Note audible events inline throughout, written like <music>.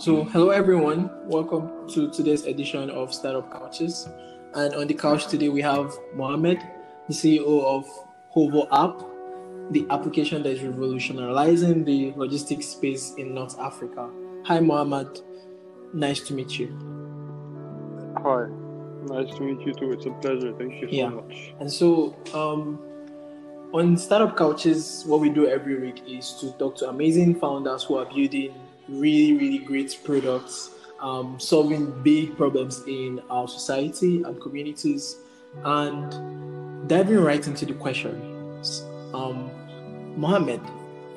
So, hello everyone. Welcome to today's edition of Startup Couches. And on the couch today, we have Mohammed, the CEO of Hovo App, the application that is revolutionizing the logistics space in North Africa. Hi, Mohammed. Nice to meet you. Hi. Nice to meet you too. It's a pleasure. Thank you so Yeah. much. And so, um, on Startup Couches, what we do every week is to talk to amazing founders who are building really, really great products, um, solving big problems in our society and communities, and diving right into the questions. Um, Mohammed,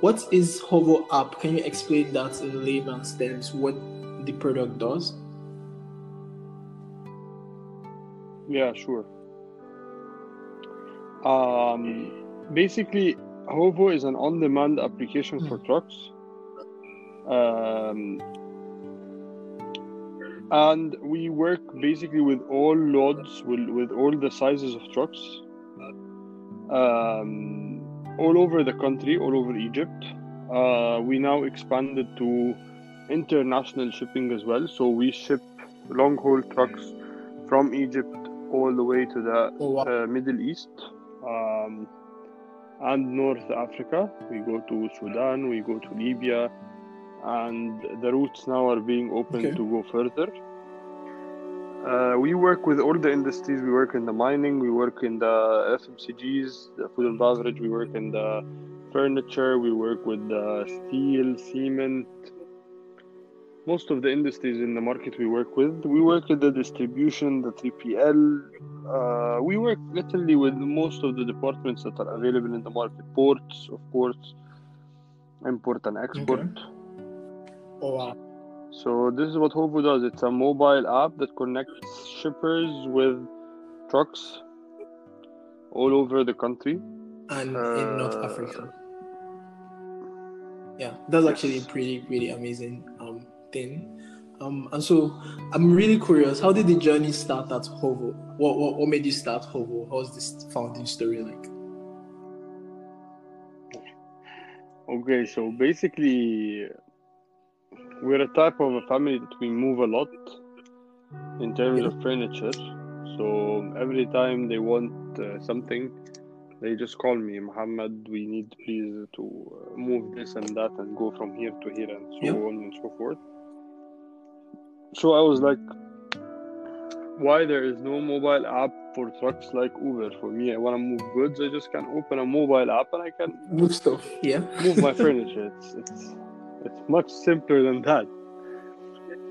what is Hovo app? Can you explain that in layman's terms? What the product does? Yeah, sure. Um, basically, Hovo is an on-demand application for trucks. Um, and we work basically with all loads, with, with all the sizes of trucks, um, all over the country, all over Egypt. Uh, we now expanded to international shipping as well. So we ship long-haul trucks from Egypt all the way to the Oh, wow. uh, Middle East um, and North Africa. We go to Sudan, we go to Libya, and the routes now are being opened Okay. to go further. Uh, we work with all the industries. We work in the mining, we work in the FMCGs, the food and beverage, we work in the furniture, we work with the steel, cement, most of the industries in the market we work with. We work with the distribution, the 3PL. Uh, we work literally with most of the departments that are available in the market. Ports, of course, import and export. Oh, wow. So this is what Hovo does. It's a mobile app that connects shippers with trucks all over the country. and in North Uh, Africa. Yeah, that's actually a pretty, pretty amazing um, thing. Um, and so I'm really curious, how did the journey start at Hovo? What, what, what made you start Hovo? How was this founding story like? Okay, so basically, we're a type of a family that we move a lot in terms of furniture. So every time they want uh, something, they just call me, Muhammad. We need please to uh, move this and that and go from here to here and so on and so forth. So I was like, why there is no mobile app for trucks like Uber? For me, I want to move goods. I just can open a mobile app and I can Move stuff, yeah? move my <laughs> furniture. It's it's it's much simpler than that.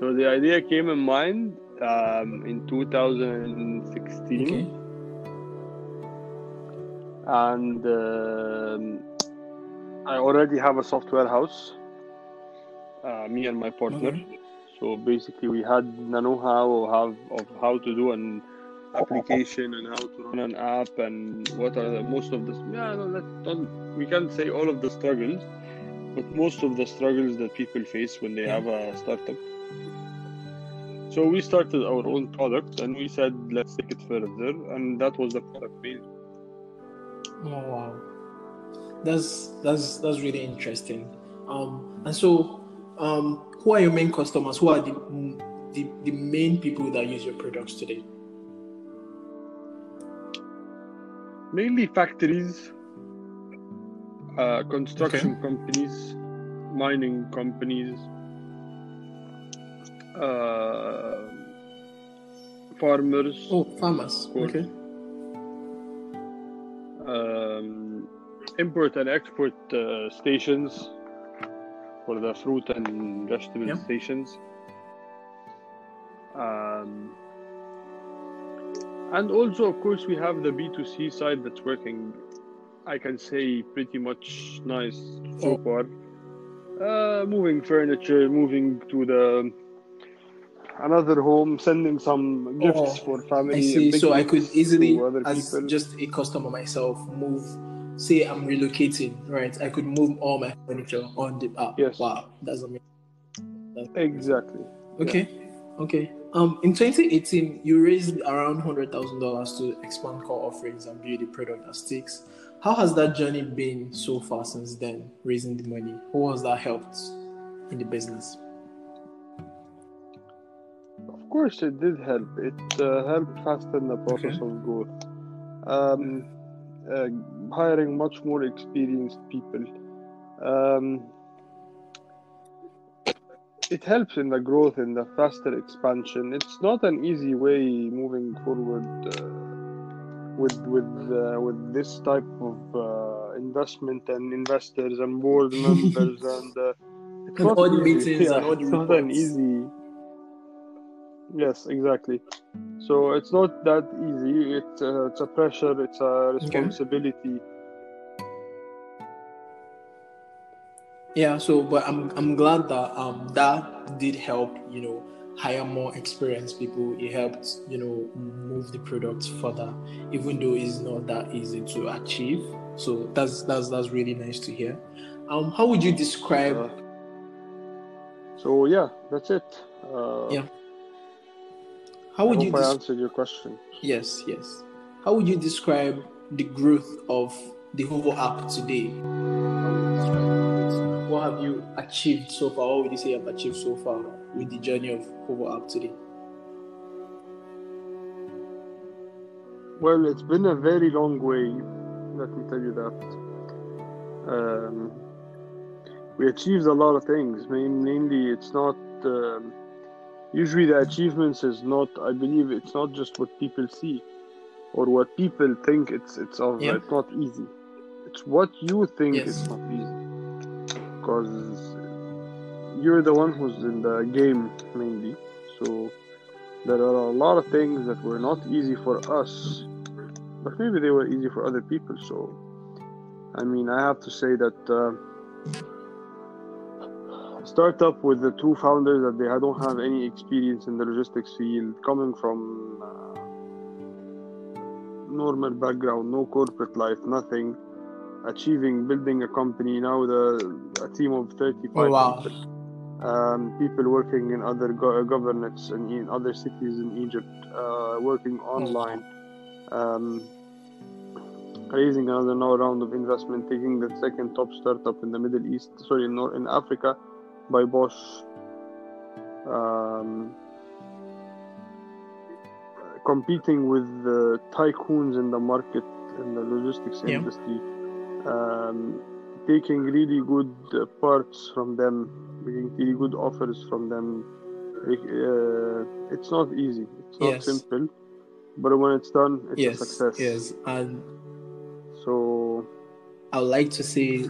So the idea came in mind um, in 2016, Okay. and um, I already have a software house. Uh, me and my partner. Okay. So basically, we had the of how, of how to do an application and how to run an app and what are the most of the yeah no, we can't say all of the struggles but most of the struggles that people face when they Yeah. have a startup so we started our own product and we said let's take it further and that was the product based Oh wow, that's that's that's really interesting. Um, and so, um, who are your main customers? Who are the the, the main people that use your products today? mainly factories uh, construction companies mining companies uh, farmers Oh, farmers. Okay. um, import and export uh, stations for the fruit and vegetable Yeah. stations. Um, and also, of course, we have the B2C side that's working, I can say, pretty much nice so far. Uh, moving furniture, moving to the another home, sending some gifts Oh, for family. I see. So I could easily, as people. just a customer myself, move. Say I'm relocating, right? I could move all my furniture on the app. Yes. Wow, that's amazing. Exactly. Okay. Okay. Um, in 2018, you raised around hundred thousand dollars to expand core offerings and build a product that sticks. How has that journey been so far since then, raising the money? How has that helped in the business? Of course, it did help. It uh, helped fasten the process Okay. of growth. Um, uh, hiring much more experienced people. Um, it helps in the growth in the faster expansion. It's not an easy way moving forward uh, with with uh, with this type of uh, investment and investors and board <laughs> members and. Uh, it's And not easy. meetings and Yeah, the it's not an easy. Yes, exactly. So it's not that easy. It's a, it's a pressure. It's a responsibility. Yeah, so but I'm I'm glad that um that did help, you know, hire more experienced people. It helped, you know, move the product further, even though it's not that easy to achieve. So that's that's that's really nice to hear. Um, how would you describe? Uh, so yeah, that's it. Uh, Yeah. how I would hope you? I answered your question. yes, yes. How would you describe the growth of the Hovo app today? What have you achieved so far? What would you say you have achieved so far with the journey of Hovo app today? Well, it's been a very long way. Let me tell you that. Um, we achieved a lot of things. Mainly, it's not. Um, usually, the achievements is not. I believe it's not just what people see, or what people think it's it's of. Yeah. It's not easy. It's what you think Yes. it's not easy, because you're the one who's in the game mainly. So there are a lot of things that were not easy for us, but maybe they were easy for other people. So, I mean, I have to say that uh, startup with the two founders that they don't have any experience in the logistics field, coming from uh, normal background, no corporate life, nothing, achieving, building a company. Now the a team of thirty-five Oh, wow. people um, people working in other go- governance and in other cities in Egypt, uh, working online, um, raising another now round of investment, taking the second top startup in the Middle East, sorry, in, Nor- in Africa, by Bosch. Um, competing with the tycoons in the market in the logistics Yeah. industry, um, taking really good parts from them, making really good offers from them. Uh, it's not easy. It's not Yes. simple, but when it's done, it's yes, a success. yes, and So I would like to say,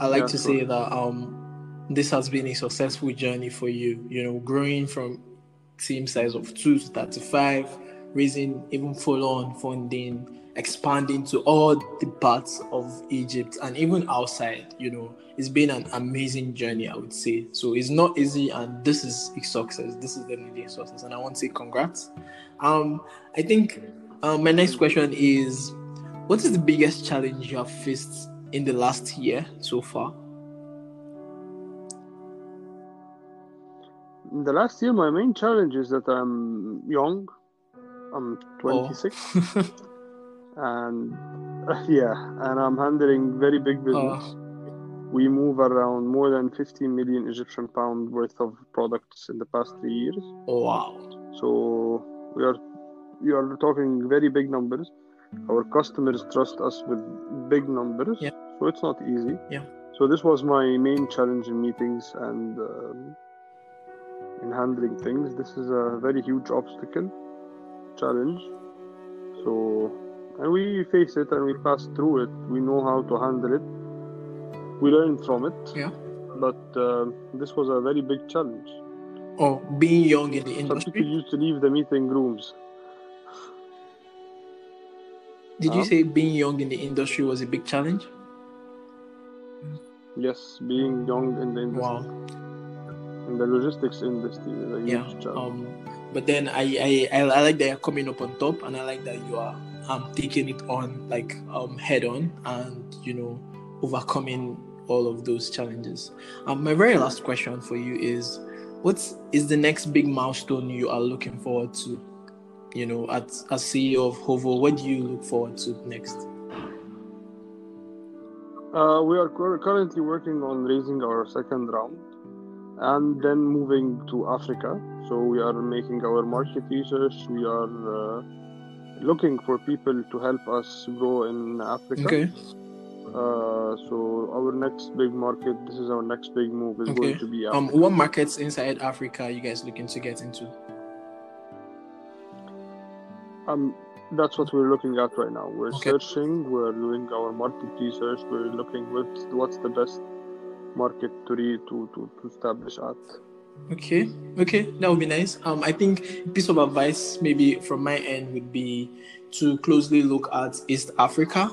I like Yeah, to sure. say that um, this has been a successful journey for you. You know, growing from team size of two to thirty-five, raising even follow-on funding, expanding to all the parts of Egypt and even outside. You know, it's been an amazing journey. I would say so. It's not easy, and this is a success. This is definitely a success, and I want to say congrats. Um, I think um, my next question is what is the biggest challenge you have faced in the last year so far? in the last year, my main challenge is that I'm young. I'm 26, <laughs> and <laughs> yeah, and I'm handling very big business. We move around more than 15 million Egyptian pound worth of products in the past three years. Oh, wow. So we are we are talking very big numbers. Our customers trust us with big numbers. Yeah. So it's not easy. Yeah. So this was my main challenge in meetings and um, in handling things. This is a very huge obstacle, challenge. So and we face it and we pass through it. We know how to handle it. We learn from it. Yeah. But um this was a very big challenge. Oh, being young in the industry. Some people used to leave the meeting rooms. Did you say being young in the industry was a big challenge? Yes, being young in the industry, Wow. in the logistics industry is a huge Yeah. challenge. Um, but then I, I I like that you're coming up on top, and I like that you are um taking it on like um head on, and you know overcoming all of those challenges. Um, my very last question for you is, what is the next big milestone you are looking forward to? You know, at as CEO of Hovo, what do you look forward to next? Uh, we are currently working on raising our second round and then moving to Africa. So we are making our market research. We are uh, looking for people to help us grow in Africa. Okay. Uh, so our next big market, this is our next big move, is Okay. going to be Africa. Um, what markets inside Africa are you guys looking to get into? Um, that's what we're looking at right now. We're Okay. searching. We're doing our market research. We're looking what's what's the best market to to, to to establish at. Okay, okay, that would be nice. Um, I think piece of advice maybe from my end would be to closely look at East Africa.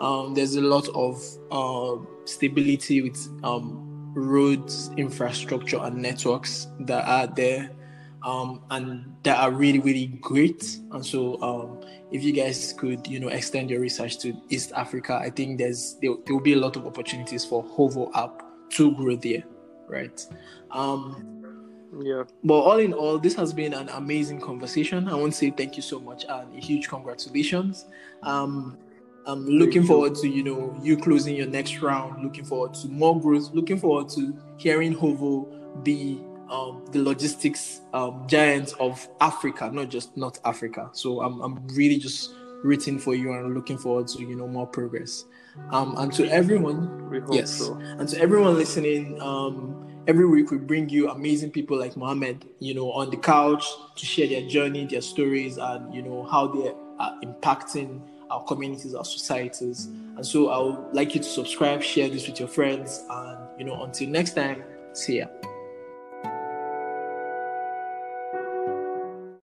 Um, there's a lot of uh, stability with um, roads, infrastructure, and networks that are there, um, and that are really, really great. And so, um, if you guys could, you know, extend your research to East Africa, I think there's there, there will be a lot of opportunities for Hovo app to grow there, right? Um, Yeah. but all in all, this has been an amazing conversation. I want to say thank you so much and a huge congratulations. Um, I'm looking forward to you know you closing your next round. Looking forward to more growth. Looking forward to hearing Hovo be um, the logistics um, giant of Africa, not just North Africa. So I'm I'm really just rooting for you and looking forward to you know more progress. Um, and to everyone, yes. so. And to everyone listening, um, every week we bring you amazing people like Mohammed, you know, on the couch to share their journey, their stories, and you know how they are impacting our communities, our societies. And so I would like you to subscribe, share this with your friends, and you know, until next time, see ya.